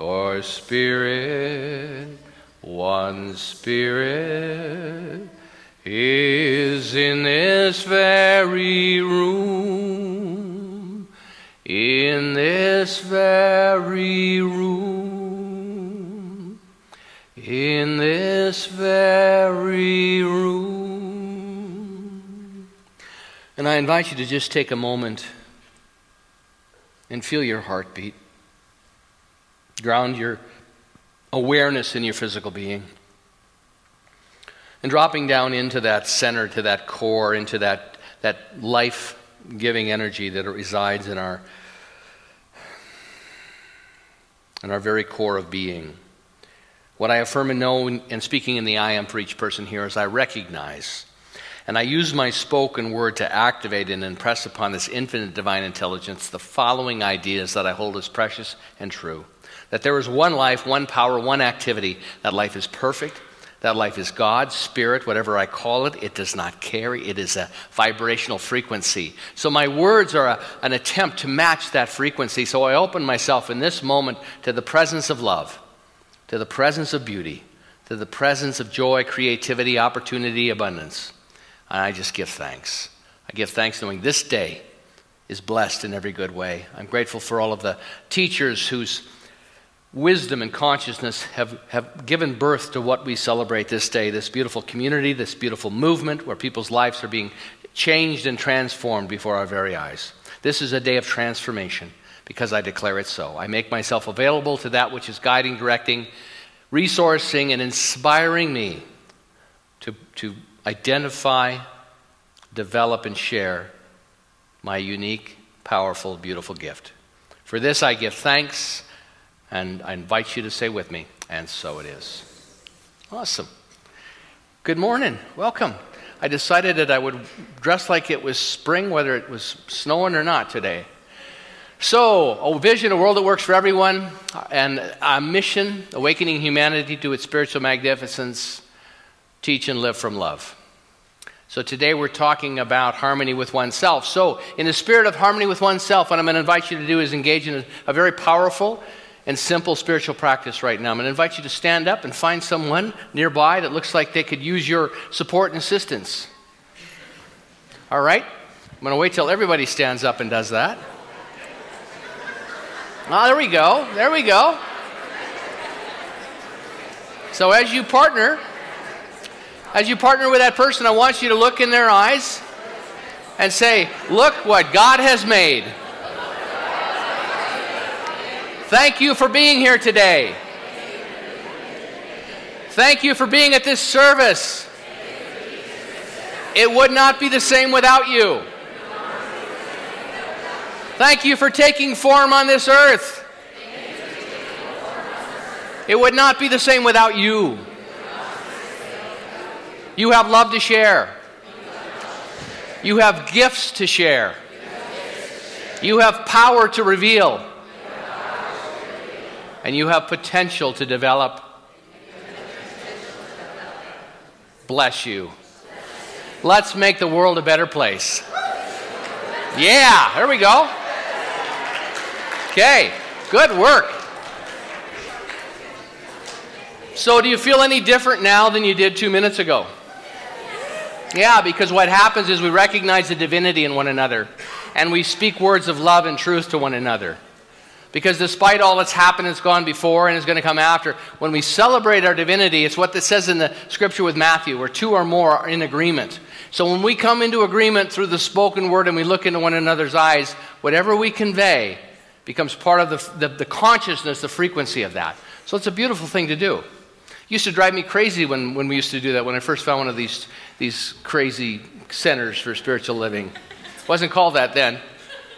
For Spirit, one Spirit, is in this very room, in this very room, in this very room. And I invite you to just take a moment and feel your heartbeat. Ground your awareness in your physical being. And dropping down into that center, to that core, into that, that life giving energy that resides in our, in our very core of being. What I affirm and know, and speaking in the I am for each person here, is I recognize and I use my spoken word to activate and impress upon this infinite divine intelligence the following ideas that I hold as precious and true that there is one life, one power, one activity. That life is perfect. That life is God, Spirit, whatever I call it. It does not carry. It is a vibrational frequency. So my words are a, an attempt to match that frequency. So I open myself in this moment to the presence of love, to the presence of beauty, to the presence of joy, creativity, opportunity, abundance. And I just give thanks. I give thanks knowing this day is blessed in every good way. I'm grateful for all of the teachers whose wisdom and consciousness have, have given birth to what we celebrate this day this beautiful community, this beautiful movement where people's lives are being changed and transformed before our very eyes. This is a day of transformation because I declare it so. I make myself available to that which is guiding, directing, resourcing, and inspiring me to, to identify, develop, and share my unique, powerful, beautiful gift. For this I give thanks and I invite you to say with me, and so it is. Awesome. Good morning. Welcome. I decided that I would dress like it was spring, whether it was snowing or not today. So, a vision, a world that works for everyone, and a mission, awakening humanity to its spiritual magnificence, teach and live from love. So, today we're talking about harmony with oneself. So, in the spirit of harmony with oneself, what I'm going to invite you to do is engage in a, a very powerful and simple spiritual practice right now. I'm going to invite you to stand up and find someone nearby that looks like they could use your support and assistance. All right? I'm going to wait till everybody stands up and does that. Ah, there we go. There we go. So as you partner, as you partner with that person, I want you to look in their eyes and say, Look what God has made. Thank you for being here today. Thank you for being at this service. It would not be the same without you. Thank you for taking form on this earth. It would not be the same without you. You have love to share. You have gifts to share. You have power to reveal and you have potential to develop. Bless you. Let's make the world a better place. Yeah, there we go. Okay, good work. So, do you feel any different now than you did two minutes ago? Yeah, because what happens is we recognize the divinity in one another and we speak words of love and truth to one another. Because despite all that's happened, it's gone before and is going to come after, when we celebrate our divinity, it's what it says in the scripture with Matthew, where two or more are in agreement. So when we come into agreement through the spoken word and we look into one another's eyes, whatever we convey becomes part of the, the, the consciousness, the frequency of that. So it's a beautiful thing to do. It used to drive me crazy when, when we used to do that, when I first found one of these, these crazy centers for spiritual living. It wasn't called that then.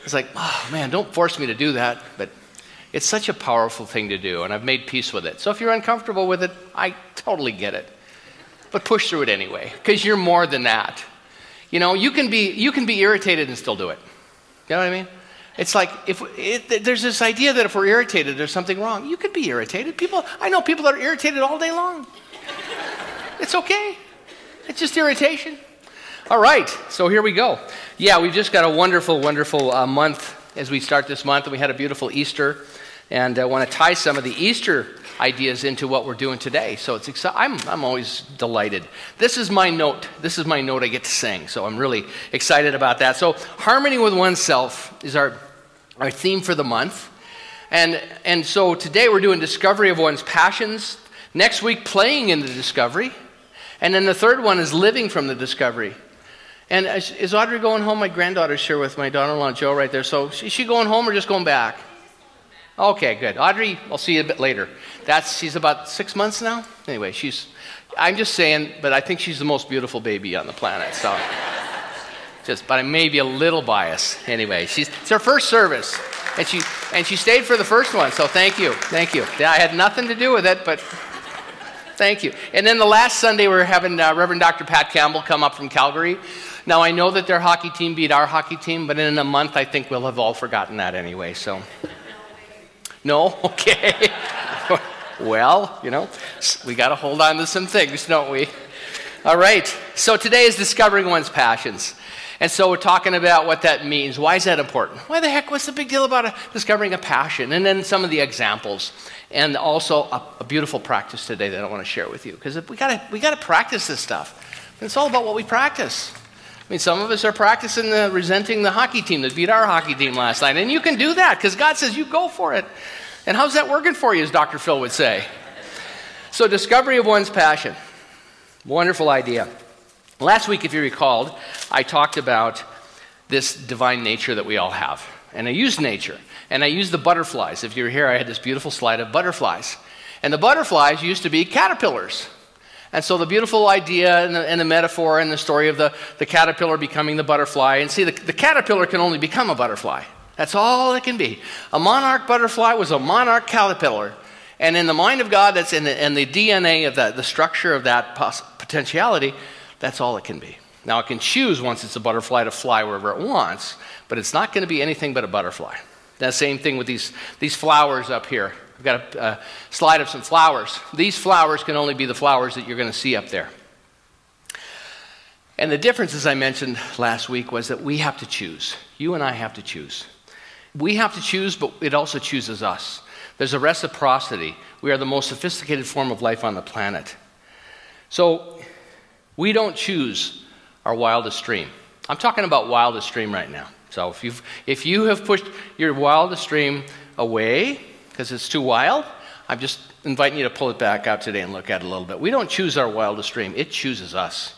It's like, oh man, don't force me to do that. But It's such a powerful thing to do, and I've made peace with it. So if you're uncomfortable with it, I totally get it. But push through it anyway, because you're more than that. You know, you can, be, you can be irritated and still do it. You know what I mean? It's like if it, there's this idea that if we're irritated, there's something wrong. You could be irritated. People, I know people that are irritated all day long. It's okay. It's just irritation. All right, so here we go. Yeah, we've just got a wonderful, wonderful uh, month as we start this month, and we had a beautiful Easter, and uh, I want to tie some of the Easter ideas into what we're doing today. So it's exci- I'm, I'm always delighted. This is my note. This is my note I get to sing. So I'm really excited about that. So harmony with oneself is our, our theme for the month. And, and so today we're doing discovery of one's passions. Next week, playing in the discovery. And then the third one is living from the discovery. And is Audrey going home? My granddaughter's here with my daughter in law, Joe, right there. So is she going home or just going back? Okay, good. Audrey, I'll see you a bit later. That's she's about six months now. Anyway, she's. I'm just saying, but I think she's the most beautiful baby on the planet. So, just, but I may be a little biased. Anyway, she's it's her first service, and she and she stayed for the first one. So thank you, thank you. Yeah, I had nothing to do with it, but thank you. And then the last Sunday, we are having uh, Reverend Dr. Pat Campbell come up from Calgary. Now I know that their hockey team beat our hockey team, but in a month, I think we'll have all forgotten that anyway. So. No? Okay. well, you know, we got to hold on to some things, don't we? All right. So today is discovering one's passions. And so we're talking about what that means. Why is that important? Why the heck? What's the big deal about a, discovering a passion? And then some of the examples. And also a, a beautiful practice today that I want to share with you. Because we got to we got to practice this stuff. It's all about what we practice. Mean, some of us are practicing the, resenting the hockey team that beat our hockey team last night. And you can do that because God says you go for it. And how's that working for you, as Dr. Phil would say? So, discovery of one's passion. Wonderful idea. Last week, if you recalled, I talked about this divine nature that we all have. And I used nature. And I used the butterflies. If you were here, I had this beautiful slide of butterflies. And the butterflies used to be caterpillars. And so the beautiful idea and the, and the, metaphor and the story of the, the caterpillar becoming the butterfly. And see, the, the caterpillar can only become a butterfly. That's all it can be. A monarch butterfly was a monarch caterpillar. And in the mind of God, that's in the, in the DNA of that, the structure of that poss- potentiality, that's all it can be. Now, it can choose once it's a butterfly to fly wherever it wants, but it's not going to be anything but a butterfly. That same thing with these, these flowers up here. I've got a, a slide of some flowers. These flowers can only be the flowers that you're going to see up there. And the difference, as I mentioned last week, was that we have to choose. You and I have to choose. We have to choose, but it also chooses us. There's a reciprocity. We are the most sophisticated form of life on the planet. So we don't choose our wildest dream. I'm talking about wildest dream right now. So if, you've, if you have pushed your wildest dream away, because it's too wild. I'm just inviting you to pull it back out today and look at it a little bit. We don't choose our wildest dream, it chooses us.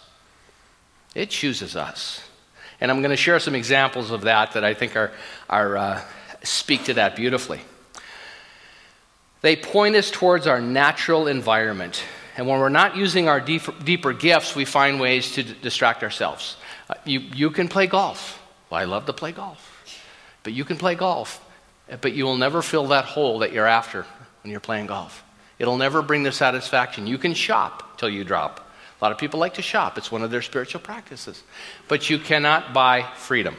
It chooses us. And I'm going to share some examples of that that I think are, are, uh, speak to that beautifully. They point us towards our natural environment. And when we're not using our deep, deeper gifts, we find ways to d- distract ourselves. Uh, you, you can play golf. Well, I love to play golf. But you can play golf but you will never fill that hole that you're after when you're playing golf. It'll never bring the satisfaction. You can shop till you drop. A lot of people like to shop, it's one of their spiritual practices. But you cannot buy freedom.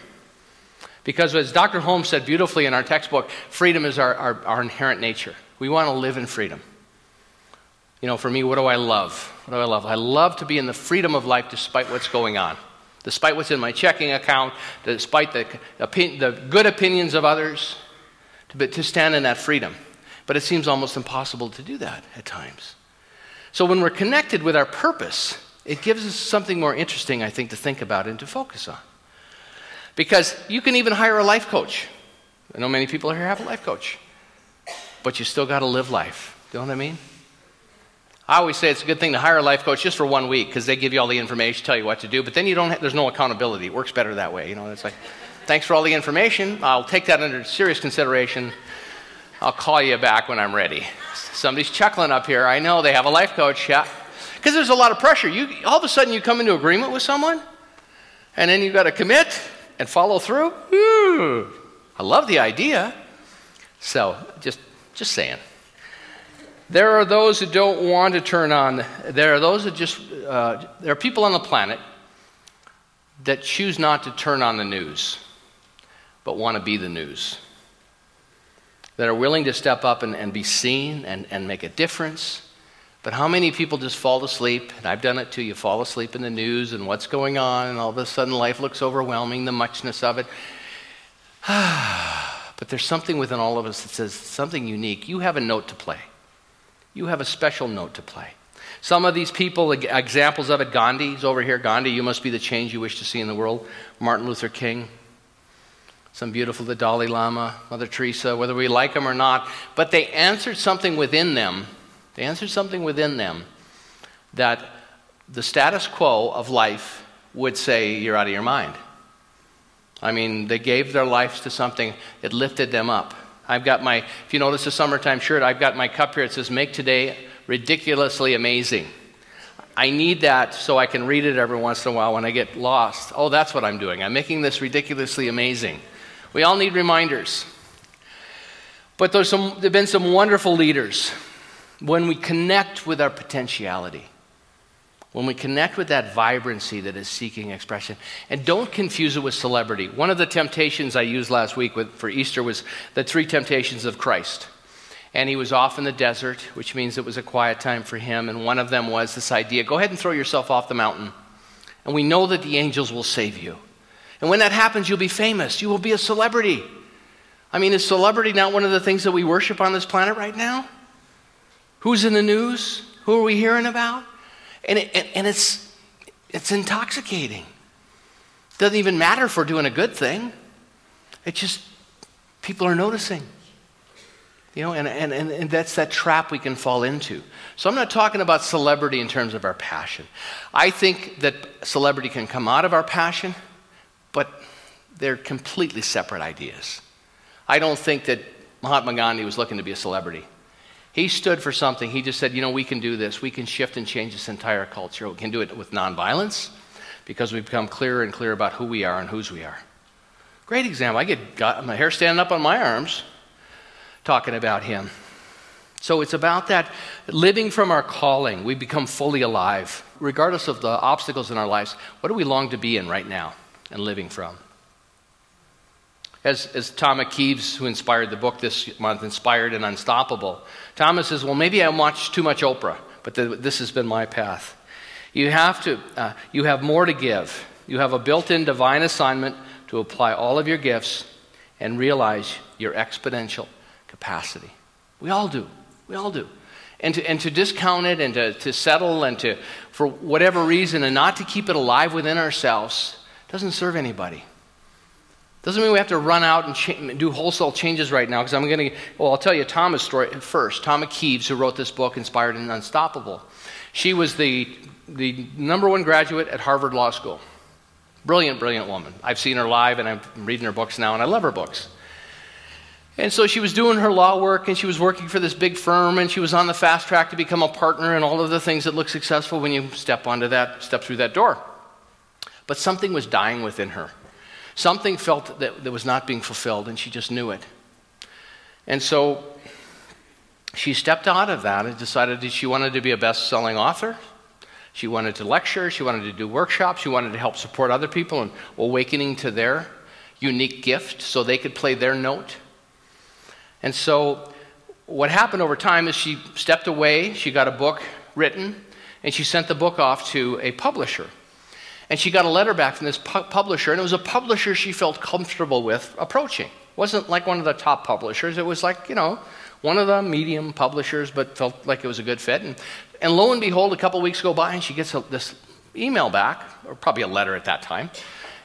Because as Dr. Holmes said beautifully in our textbook, freedom is our, our, our inherent nature. We want to live in freedom. You know, for me, what do I love? What do I love? I love to be in the freedom of life despite what's going on, despite what's in my checking account, despite the, the good opinions of others, but to stand in that freedom. But it seems almost impossible to do that at times. So when we're connected with our purpose, it gives us something more interesting, I think, to think about and to focus on. Because you can even hire a life coach. I know many people here have a life coach, but you still got to live life. You know what I mean? I always say it's a good thing to hire a life coach just for one week because they give you all the information, tell you what to do, but then you don't have, there's no accountability. It works better that way. You know, it's like, Thanks for all the information. I'll take that under serious consideration. I'll call you back when I'm ready. Somebody's chuckling up here. I know they have a life coach, yeah. Because there's a lot of pressure. You, all of a sudden, you come into agreement with someone, and then you've got to commit and follow through. Ooh, I love the idea. So, just Just saying. There are those who don't want to turn on, there are those that just, uh, there are people on the planet that choose not to turn on the news, but want to be the news. That are willing to step up and, and be seen and, and make a difference. But how many people just fall asleep? And I've done it too. You fall asleep in the news and what's going on, and all of a sudden life looks overwhelming, the muchness of it. but there's something within all of us that says something unique. You have a note to play you have a special note to play. Some of these people, examples of it, Gandhi's over here. Gandhi, you must be the change you wish to see in the world. Martin Luther King. Some beautiful, the Dalai Lama, Mother Teresa, whether we like them or not. But they answered something within them. They answered something within them that the status quo of life would say, You're out of your mind. I mean, they gave their lives to something, it lifted them up. I've got my, if you notice the summertime shirt, I've got my cup here. It says, Make today ridiculously amazing. I need that so I can read it every once in a while when I get lost. Oh, that's what I'm doing. I'm making this ridiculously amazing. We all need reminders. But there's some, there have been some wonderful leaders when we connect with our potentiality when we connect with that vibrancy that is seeking expression. And don't confuse it with celebrity. One of the temptations I used last week with, for Easter was the three temptations of Christ. And he was off in the desert, which means it was a quiet time for him. And one of them was this idea go ahead and throw yourself off the mountain. And we know that the angels will save you. And when that happens, you'll be famous. You will be a celebrity. I mean, is celebrity not one of the things that we worship on this planet right now? Who's in the news? Who are we hearing about? And, it, and, and it's, it's intoxicating. It doesn't even matter if we're doing a good thing. It's just people are noticing. You know, and, and, and, and that's that trap we can fall into. So I'm not talking about celebrity in terms of our passion. I think that celebrity can come out of our passion, but they're completely separate ideas. I don't think that Mahatma Gandhi was looking to be a celebrity. He stood for something. He just said, you know, we can do this. We can shift and change this entire culture. We can do it with nonviolence because we've become clearer and clearer about who we are and whose we are. Great example. I get got my hair standing up on my arms talking about him. So it's about that living from our calling. We become fully alive, regardless of the obstacles in our lives. What do we long to be in right now and living from? as, as Tama Kieves, who inspired the book this month, inspired and unstoppable. Tama says, Well, maybe I watched too much Oprah, but the, this has been my path. You have to, uh, you have more to give. You have a built in divine assignment to apply all of your gifts and realize your exponential capacity. We all do. We all do. And to, and to discount it and to, to settle and to, for whatever reason, and not to keep it alive within ourselves doesn't serve anybody. Doesn't mean we have to run out and cha- do wholesale changes right now, because I'm going to, well, I'll tell you Tama's story first. Tama Kieves, who wrote this book, Inspired and Unstoppable. She was the, the number one graduate at Harvard Law School. Brilliant, brilliant woman. I've seen her live, and I'm reading her books now, and I love her books. And so she was doing her law work, and she was working for this big firm, and she was on the fast track to become a partner, and all of the things that look successful when you step onto that, step through that door. But something was dying within her. Something felt that, that was not being fulfilled, and she just knew it. And so she stepped out of that and decided that she wanted to be a best selling author. She wanted to lecture, she wanted to do workshops, she wanted to help support other people in awakening to their unique gift so they could play their note. And so, what happened over time is she stepped away, she got a book written, and she sent the book off to a publisher. And she got a letter back from this pu- publisher, and it was a publisher she felt comfortable with approaching. It wasn't like one of the top publishers, it was like, you know, one of the medium publishers, but felt like it was a good fit. And, and lo and behold, a couple weeks go by, and she gets a, this email back, or probably a letter at that time,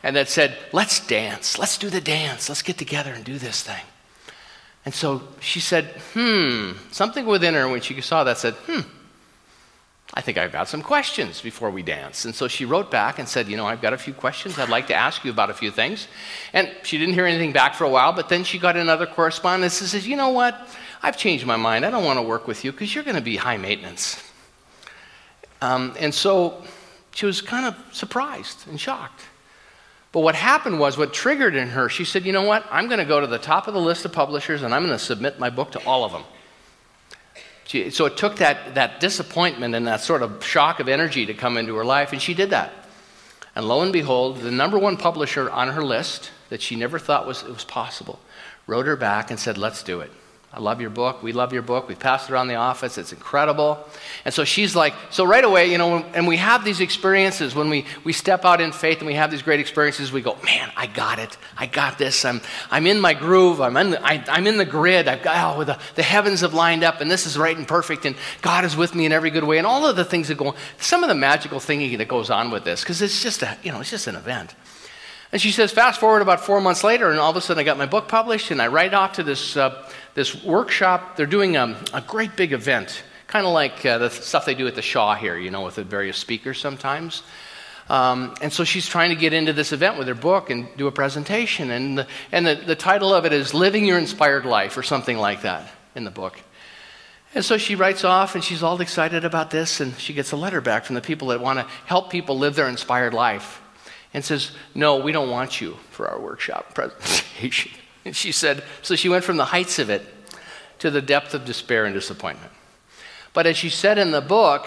and that said, Let's dance, let's do the dance, let's get together and do this thing. And so she said, Hmm, something within her when she saw that said, Hmm, I think I've got some questions before we dance. And so she wrote back and said, You know, I've got a few questions. I'd like to ask you about a few things. And she didn't hear anything back for a while, but then she got another correspondence that says, You know what? I've changed my mind. I don't want to work with you because you're going to be high maintenance. Um, and so she was kind of surprised and shocked. But what happened was, what triggered in her, she said, You know what? I'm going to go to the top of the list of publishers and I'm going to submit my book to all of them. So it took that, that disappointment and that sort of shock of energy to come into her life, and she did that. And lo and behold, the number one publisher on her list that she never thought was, it was possible wrote her back and said, Let's do it. I love your book. We love your book. We've passed it around the office. It's incredible. And so she's like, so right away, you know, and we have these experiences when we, we step out in faith and we have these great experiences, we go, man, I got it. I got this. I'm, I'm in my groove. I'm in the, I, am in the grid. I've got, oh, the, the heavens have lined up and this is right and perfect and God is with me in every good way. And all of the things that go on, some of the magical thinking that goes on with this, because it's just a, you know, it's just an event. And she says, fast forward about four months later, and all of a sudden I got my book published, and I write off to this, uh, this workshop. They're doing um, a great big event, kind of like uh, the stuff they do at the Shaw here, you know, with the various speakers sometimes. Um, and so she's trying to get into this event with her book and do a presentation. And, the, and the, the title of it is Living Your Inspired Life, or something like that in the book. And so she writes off and she's all excited about this, and she gets a letter back from the people that want to help people live their inspired life and says, No, we don't want you for our workshop presentation. She said, So she went from the heights of it to the depth of despair and disappointment. But as she said in the book,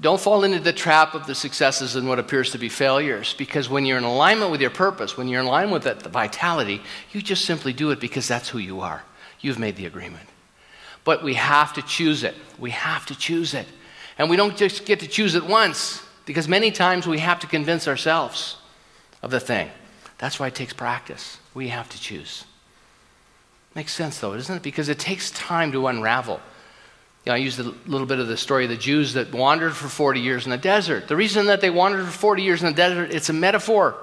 don't fall into the trap of the successes and what appears to be failures because when you're in alignment with your purpose, when you're in alignment with that, vitality, you just simply do it because that's who you are. You've made the agreement. But we have to choose it. We have to choose it. And we don't just get to choose it once. Because many times we have to convince ourselves of the thing. That's why it takes practice. We have to choose. Makes sense, though, doesn't it? Because it takes time to unravel. You know, I used a little bit of the story of the Jews that wandered for 40 years in the desert. The reason that they wandered for 40 years in the desert, it's a metaphor.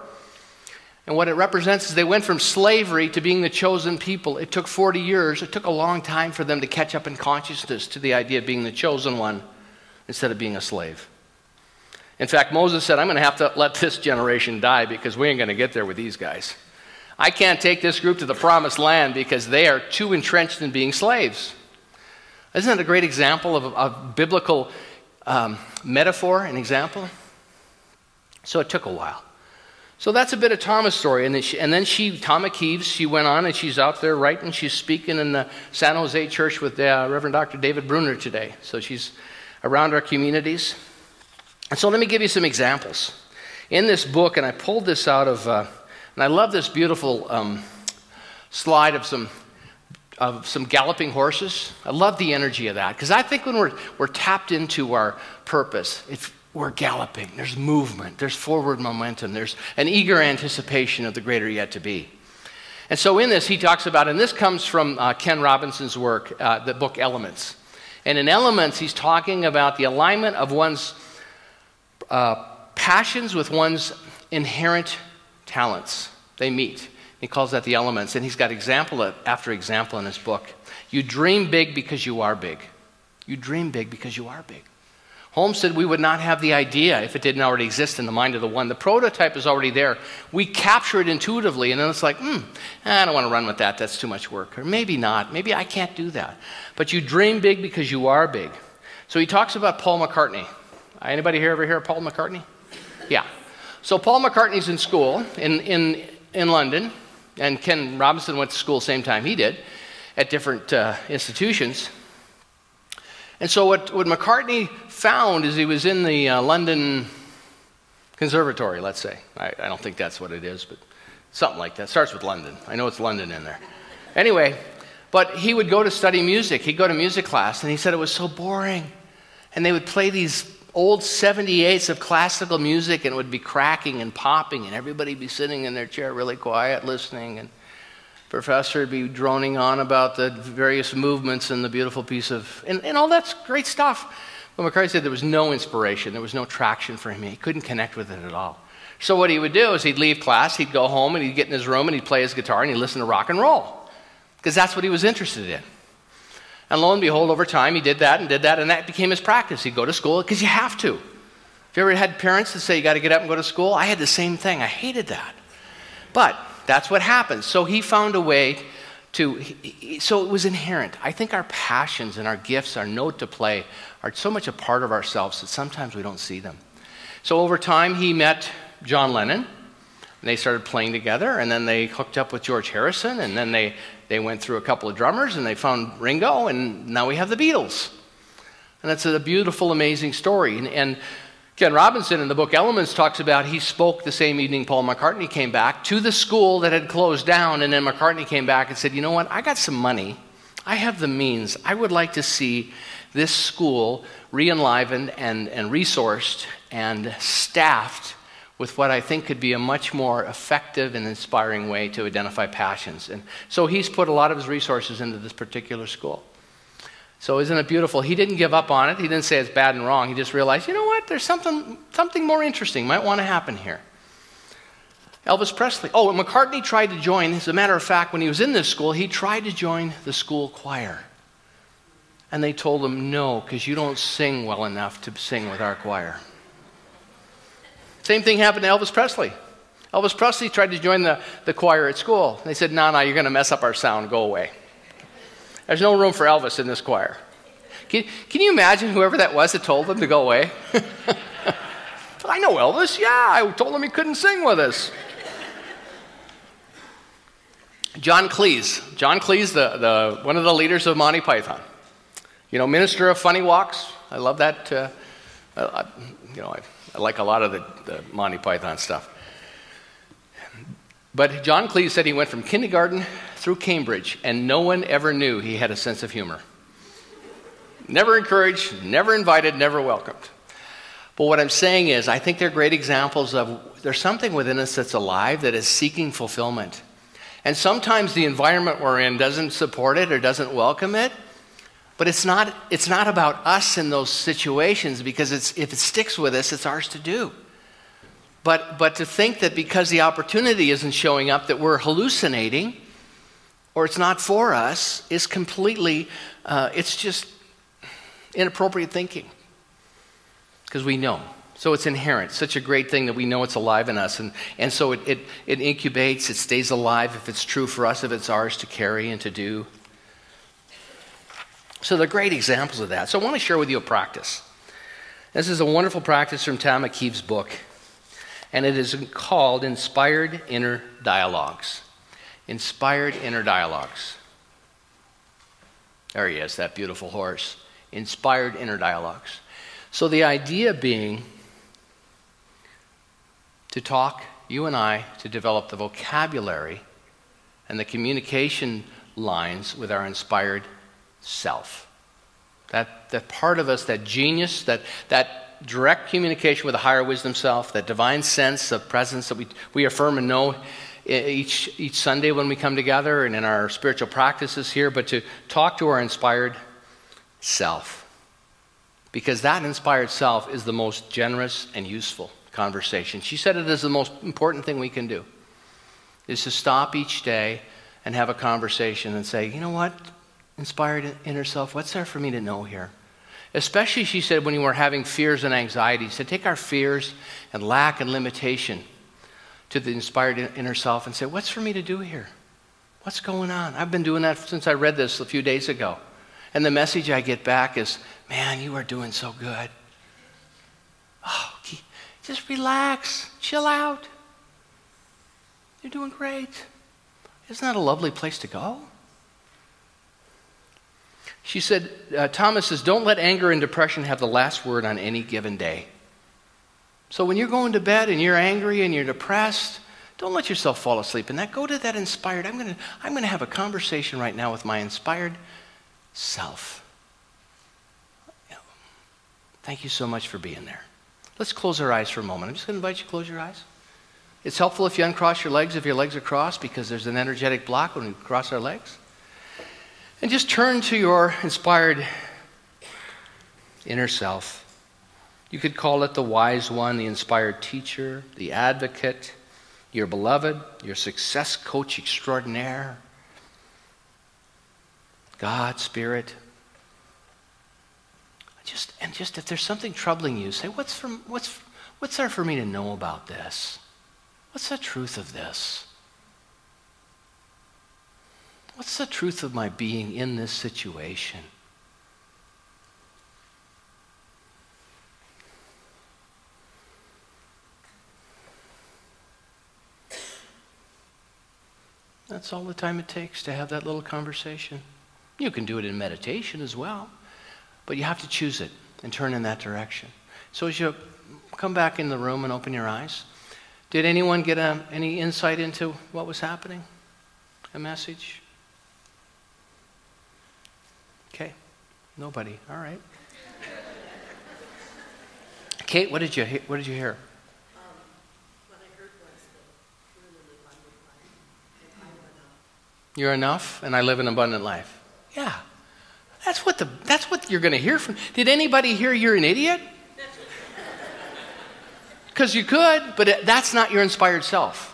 And what it represents is they went from slavery to being the chosen people. It took 40 years. It took a long time for them to catch up in consciousness to the idea of being the chosen one instead of being a slave. In fact, Moses said, I'm going to have to let this generation die because we ain't going to get there with these guys. I can't take this group to the promised land because they are too entrenched in being slaves. Isn't that a great example of a, biblical um, metaphor, an example? So it took a while. So that's a bit of Tama's story. And then, she, and then she, Kieves, she went on and she's out there writing. She's speaking in the San Jose church with uh, Reverend Dr. David Bruner today. So she's around our communities. And so let me give you some examples. In this book, and I pulled this out of, uh, and I love this beautiful um, slide of some, of some galloping horses. I love the energy of that because I think when we're, we're tapped into our purpose, it's, we're galloping. There's movement, there's forward momentum, there's an eager anticipation of the greater yet to be. And so in this, he talks about, and this comes from uh, Ken Robinson's work, uh, the book Elements. And in Elements, he's talking about the alignment of one's uh, passions with one's inherent talents. They meet. He calls that the elements, and he's got example after example in his book. You dream big because you are big. You dream big because you are big. Holmes said we would not have the idea if it didn't already exist in the mind of the one. The prototype is already there. We capture it intuitively, and then it's like, hmm, I don't want to run with that. That's too much work. Or maybe not. Maybe I can't do that. But you dream big because you are big. So he talks about Paul McCartney. Anybody here ever hear Paul McCartney? Yeah. So Paul McCartney's in school in, in, in London, and Ken Robinson went to school same time he did at different uh, institutions. And so what, what McCartney found is he was in the uh, London Conservatory, let's say. I, I don't think that's what it is, but something like that. Starts with London. I know it's London in there. Anyway, but he would go to study music. He'd go to music class, and he said it was so boring. And they would play these old 78s of classical music and it would be cracking and popping and everybody be sitting in their chair really quiet listening and professor would be droning on about the various movements and the beautiful piece of and, and all that's great stuff. But mccartney said there was no inspiration. There was no traction for him. He couldn't connect with it at all. So what he would do is he'd leave class he'd go home and he'd get in his room and he'd play his guitar and he'd listen to rock and roll because that's what he was interested in and lo and behold, over time, he did that and did that, and that became his practice. He'd go to school because you have to. Have you ever had parents that say you got to get up and go to school? I had the same thing. I hated that. But that's what happens. So he found a way to, so it was inherent. I think our passions and our gifts, our note to play, are so much a part of ourselves that sometimes we don't see them. So over time, he met John Lennon. And they started playing together, and then they hooked up with George Harrison, and then they, they went through a couple of drummers, and they found Ringo, and now we have the Beatles. And that's a beautiful, amazing story. And, and Ken Robinson in the book Elements talks about he spoke the same evening Paul McCartney came back to the school that had closed down, and then McCartney came back and said, You know what? I got some money. I have the means. I would like to see this school re enlivened and, and resourced and staffed with what I think could be a much more effective and inspiring way to identify passions. And so he's put a lot of his resources into this particular school. So isn't it beautiful? He didn't give up on it. He didn't say it's bad and wrong. He just realized, you know what? There's something, something more interesting might want to happen here. Elvis Presley. Oh, and McCartney tried to join. As a matter of fact, when he was in this school, he tried to join the school choir. And they told him, no, because you don't sing well enough to sing with our choir. Same thing happened to Elvis Presley. Elvis Presley tried to join the, the choir at school. They said, no, no, you're going to mess up our sound. Go away. There's no room for Elvis in this choir. Can, can you imagine whoever that was that told them to go away? I know Elvis. Yeah, I told him he couldn't sing with us. John Cleese. John Cleese, the, the, one of the leaders of Monty Python. You know, minister of funny walks. I love that. Uh, you know, I, I, like a lot of the, the Monty Python stuff. But John Cleese said he went from kindergarten through Cambridge, and no one ever knew he had a sense of humor. Never encouraged, never invited, never welcomed. But what I'm saying is, I think they're great examples of there's something within us that's alive that is seeking fulfillment. And sometimes the environment we're in doesn't support it or doesn't welcome it. But it's not, it's not about us in those situations because if it sticks with us, it's ours to do. But, but to think that because the opportunity isn't showing up, that we're hallucinating or it's not for us is completely, uh, it's just inappropriate thinking because we know. So it's inherent. Such a great thing that we know it's alive in us. And, and so it, it, it incubates, it stays alive if it's true for us, if it's ours to carry and to do. So they're great examples of that. So I want to share with you a practice. This is a wonderful practice from Tama Kieves' book, and it is called Inspired Inner Dialogues. Inspired Inner Dialogues. There he is, that beautiful horse. Inspired Inner Dialogues. So the idea being to talk, you and I, to develop the vocabulary and the communication lines with our inspired self. That, that part of us, that genius, that, that direct communication with a higher wisdom self, that divine sense of presence that we, we affirm and know each, each Sunday when we come together and in our spiritual practices here, but to talk to our inspired self. Because that inspired self is the most generous and useful conversation. She said it is the most important thing we can do is to stop each day and have a conversation and say, you know what, inspired in herself, what's there for me to know here? Especially, she said, when you were having fears and anxieties, to take our fears and lack and limitation to the inspired inner self and say, what's for me to do here? What's going on? I've been doing that since I read this a few days ago. And the message I get back is, man, you are doing so good. Oh, just relax, chill out. You're doing great. Isn't that a lovely place to go? She said, uh, Tama says, don't let anger and depression have the last word on any given day. So when you're going to bed and you're angry and you're depressed, don't let yourself fall asleep in that. Go to that inspired. I'm going to I'm going to have a conversation right now with my inspired self. Thank you so much for being there. Let's close our eyes for a moment. I'm just going to invite you to close your eyes. It's helpful if you uncross your legs, if your legs are crossed, because there's an energetic block when we cross our legs. And just turn to your inspired inner self. You could call it the wise one, the inspired teacher, the advocate, your beloved, your success coach extraordinaire, God, Spirit, just, and just if there's something troubling you, say, what's, what's, what's there for me to know about this? What's the truth of this? What's the truth of my being in this situation? That's all the time it takes to have that little conversation. You can do it in meditation as well, but you have to choose it and turn in that direction. So as you come back in the room and open your eyes, did anyone get a, any insight into what was happening? A message? Okay, nobody. All right. Kate, what did you what did you hear? You're enough, and I live an abundant life. Yeah. That's what, the, that's what you're going to hear from. Did anybody hear you're an idiot? Because you could, but it, that's not your inspired self.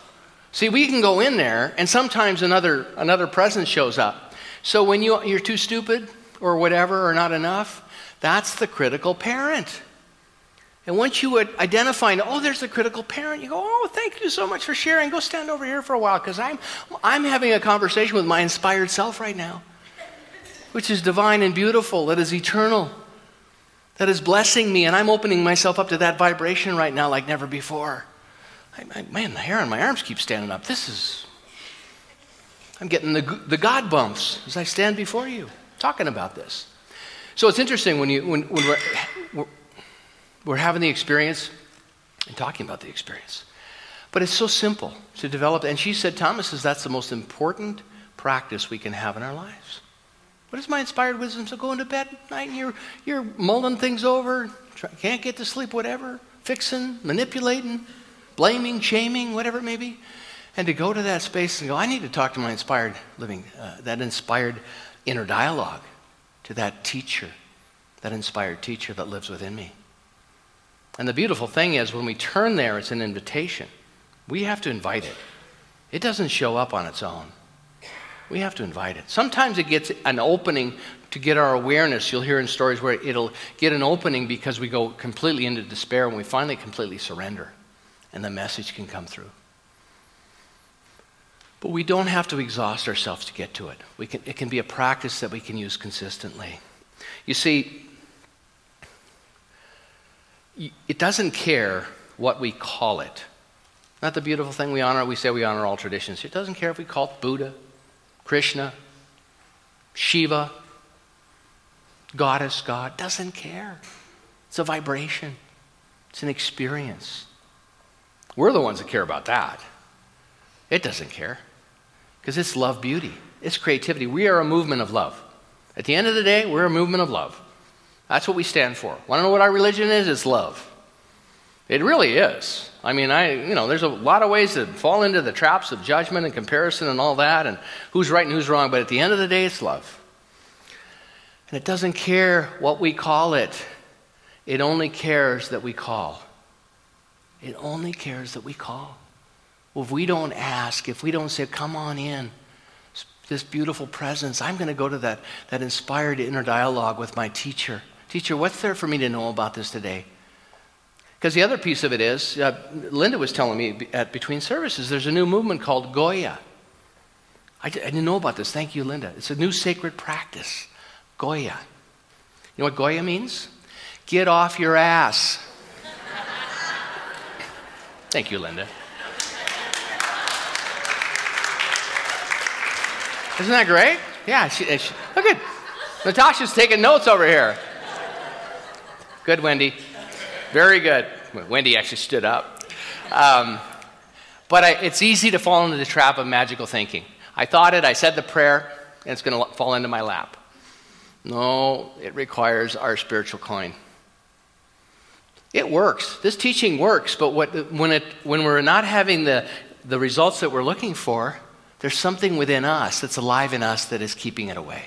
See, we can go in there, and sometimes another, another presence shows up. So when you, you're too stupid or whatever, or not enough, that's the critical parent. And once you would identify, oh, there's a critical parent, you go, oh, thank you so much for sharing. Go stand over here for a while because I'm, I'm having a conversation with my inspired self right now, which is divine and beautiful, that is eternal, that is blessing me. And I'm opening myself up to that vibration right now like never before. I, I, man, the hair on my arms keeps standing up. This is, I'm getting the, the God bumps as I stand before you talking about this. So it's interesting when, you, when, when we're, we're we're having the experience and talking about the experience. But it's so simple to develop. And she said, Tama says that's the most important practice we can have in our lives. What is my inspired wisdom? So going to bed at night and you're, you're mulling things over, try, can't get to sleep, whatever, fixing, manipulating, blaming, shaming, whatever it may be. And to go to that space and go, I need to talk to my inspired living, uh, that inspired inner dialogue, to that teacher, that inspired teacher that lives within me. And the beautiful thing is, when we turn there, it's an invitation. We have to invite it. It doesn't show up on its own. We have to invite it. Sometimes it gets an opening to get our awareness. You'll hear in stories where it'll get an opening because we go completely into despair and we finally completely surrender, and the message can come through. But we don't have to exhaust ourselves to get to it. We can, it can be a practice that we can use consistently. You see, it doesn't care what we call it. Not the beautiful thing we honor, we say we honor all traditions. It doesn't care if we call it Buddha, Krishna, Shiva, goddess, God. Doesn't care. It's a vibration, it's an experience. We're the ones that care about that. It doesn't care because it's love beauty, it's creativity. We are a movement of love. At the end of the day, we're a movement of love. That's what we stand for. Want to know what our religion is? It's love. It really is. I mean, I, you know, there's a lot of ways to fall into the traps of judgment and comparison and all that, and who's right and who's wrong, but at the end of the day, it's love. And it doesn't care what we call it, it only cares that we call. It only cares that we call. Well, if we don't ask, if we don't say, come on in, this beautiful presence, I'm going to go to that, that inspired inner dialogue with my teacher. Teacher, what's there for me to know about this today? Because the other piece of it is, uh, Linda was telling me at between services, there's a new movement called Goya. I, I didn't know about this. Thank you, Linda. It's a new sacred practice, Goya. You know what Goya means? Get off your ass. Thank you, Linda. Isn't that great? Yeah, she, she, look at Natasha's taking notes over here. Good, Wendy. Very good. Wendy actually stood up. Um, but I, it's easy to fall into the trap of magical thinking. I thought it, I said the prayer, and it's going to fall into my lap. No, it requires our spiritual coin. It works. This teaching works, but what, when, it, when we're not having the, the results that we're looking for, there's something within us that's alive in us that is keeping it away.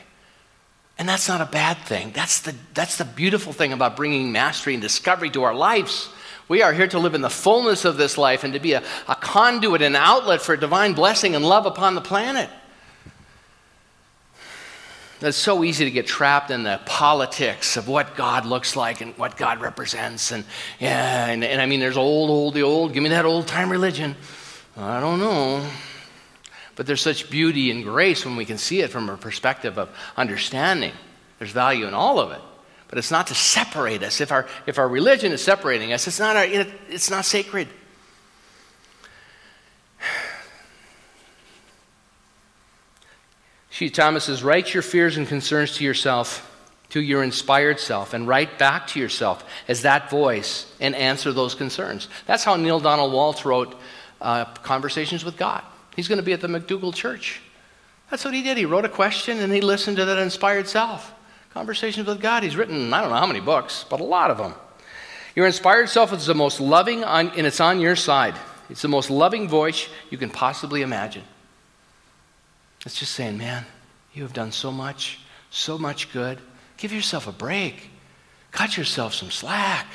And that's not a bad thing. That's the, that's the beautiful thing about bringing mastery and discovery to our lives. We are here to live in the fullness of this life and to be a, a conduit, an outlet for divine blessing and love upon the planet. It's so easy to get trapped in the politics of what God looks like and what God represents. And yeah, and, and I mean, there's old, old, the old, give me that old time religion. I don't know. But there's such beauty and grace when we can see it from a perspective of understanding. There's value in all of it. But it's not to separate us. If our, if our religion is separating us, it's not, our, it's not sacred. She, Tama says, write your fears and concerns to yourself, to your inspired self, and write back to yourself as that voice and answer those concerns. That's how Neale Donald Walsch wrote uh, Conversations with God. He's going to be at the McDougall Church. That's what he did. He wrote a question and he listened to that inspired self. Conversations with God. He's written, I don't know how many books, but a lot of them. Your inspired self is the most loving, on, and it's on your side. It's the most loving voice you can possibly imagine. It's just saying, man, you have done so much, so much good. Give yourself a break. Cut yourself some slack.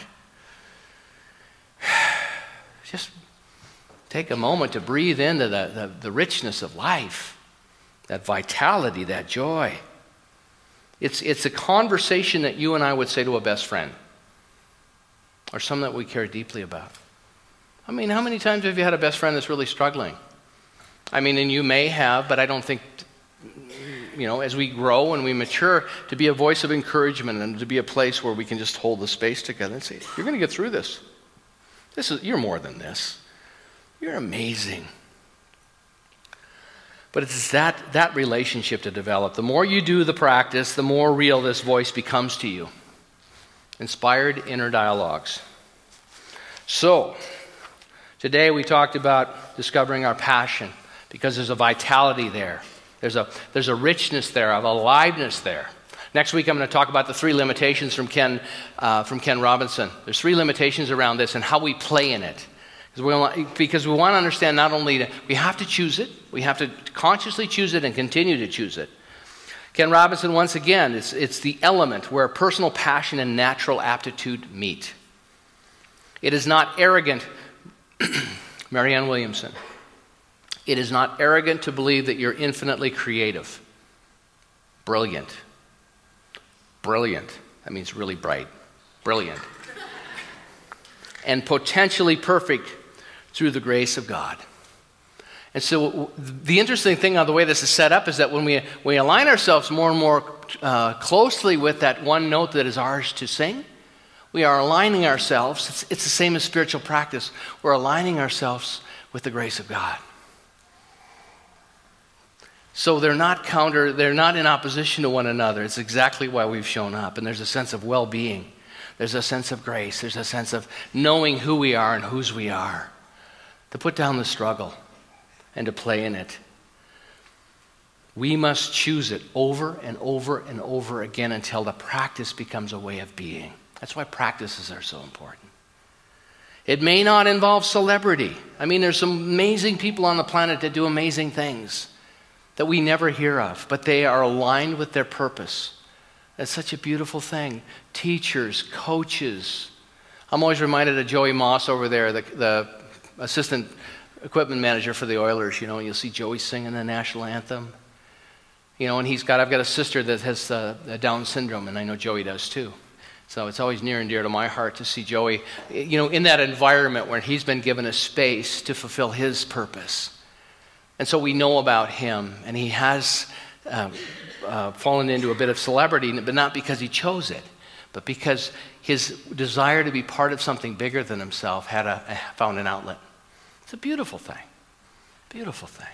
Just take a moment to breathe into the, the, the richness of life, that vitality, that joy. It's, it's a conversation that you and I would say to a best friend or someone that we care deeply about. I mean, how many times have you had a best friend that's really struggling? I mean, and you may have, but I don't think, you know, as we grow and we mature, to be a voice of encouragement and to be a place where we can just hold the space together and say, You're going to get through this. This is, you're more than this. You're amazing. But it's that, that relationship to develop. The more you do the practice, the more real this voice becomes to you. Inspired inner dialogues. So, today we talked about discovering our passion because there's a vitality there. There's a, there's a richness there, of aliveness there. Next week, I'm going to talk about the three limitations from Ken, uh, from Ken Robinson. There's three limitations around this and how we play in it. Because we want to understand not only that we have to choose it, we have to consciously choose it and continue to choose it. Ken Robinson, once again, it's, it's the element where personal passion and natural aptitude meet. It is not arrogant, Marianne Williamson. It is not arrogant to believe that you're infinitely creative. Brilliant. Brilliant. That means really bright. Brilliant. and potentially perfect through the grace of God. And so, the interesting thing on the way this is set up is that when we, we align ourselves more and more uh, closely with that one note that is ours to sing, we are aligning ourselves. It's, it's the same as spiritual practice. We're aligning ourselves with the grace of God. So they're not counter, they're not in opposition to one another. It's exactly why we've shown up. And there's a sense of well being, there's a sense of grace, there's a sense of knowing who we are and whose we are. To put down the struggle and to play in it. We must choose it over and over and over again until the practice becomes a way of being. That's why practices are so important. It may not involve celebrity. I mean, there's some amazing people on the planet that do amazing things that we never hear of, but they are aligned with their purpose. That's such a beautiful thing. Teachers, coaches. I'm always reminded of Joey Moss over there, the, the assistant equipment manager for the Oilers. You know, you'll see Joey singing the national anthem. You know, and he's got, I've got a sister that has uh, Down syndrome, and I know Joey does too. So it's always near and dear to my heart to see Joey, you know, in that environment where he's been given a space to fulfill his purpose. And so we know about him, and he has uh, uh, fallen into a bit of celebrity, but not because he chose it, but because his desire to be part of something bigger than himself had a, found an outlet. It's a beautiful thing. Beautiful thing.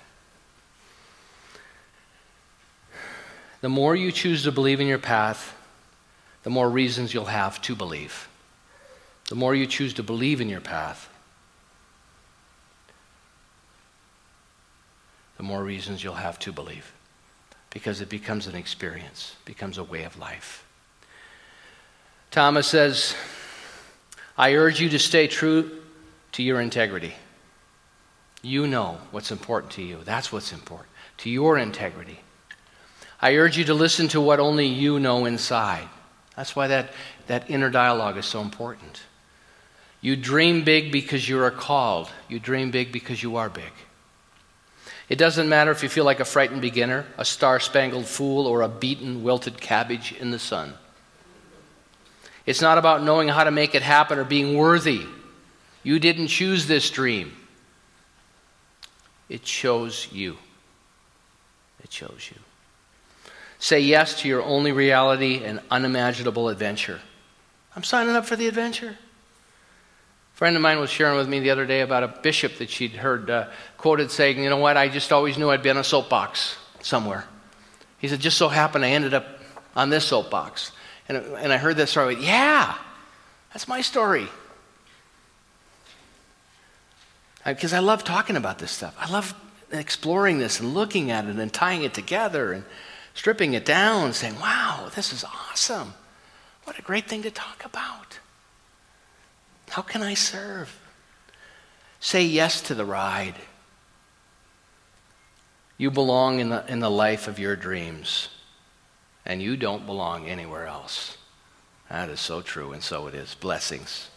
The more you choose to believe in your path, the more reasons you'll have to believe. The more you choose to believe in your path, the more reasons you'll have to believe because it becomes an experience, becomes a way of life. Tama says, I urge you to stay true to your integrity. You know what's important to you. That's what's important, to your integrity. I urge you to listen to what only you know inside. That's why that, that inner dialogue is so important. You dream big because you are called. You dream big because you are big. It doesn't matter if you feel like a frightened beginner, a star spangled fool, or a beaten, wilted cabbage in the sun. It's not about knowing how to make it happen or being worthy. You didn't choose this dream, it chose you. It chose you. Say yes to your only reality and unimaginable adventure. I'm signing up for the adventure. A friend of mine was sharing with me the other day about a bishop that she'd heard uh, quoted saying, You know what, I just always knew I'd be on a soapbox somewhere. He said, just so happened I ended up on this soapbox. And, and I heard that story. Went, yeah, that's my story. Because I, love talking about this stuff. I love exploring this and looking at it and tying it together and stripping it down and saying, wow, this is awesome. What a great thing to talk about. How can I serve? Say yes to the ride. You belong in the, in the life of your dreams, and you don't belong anywhere else. That is so true, and so it is. Blessings.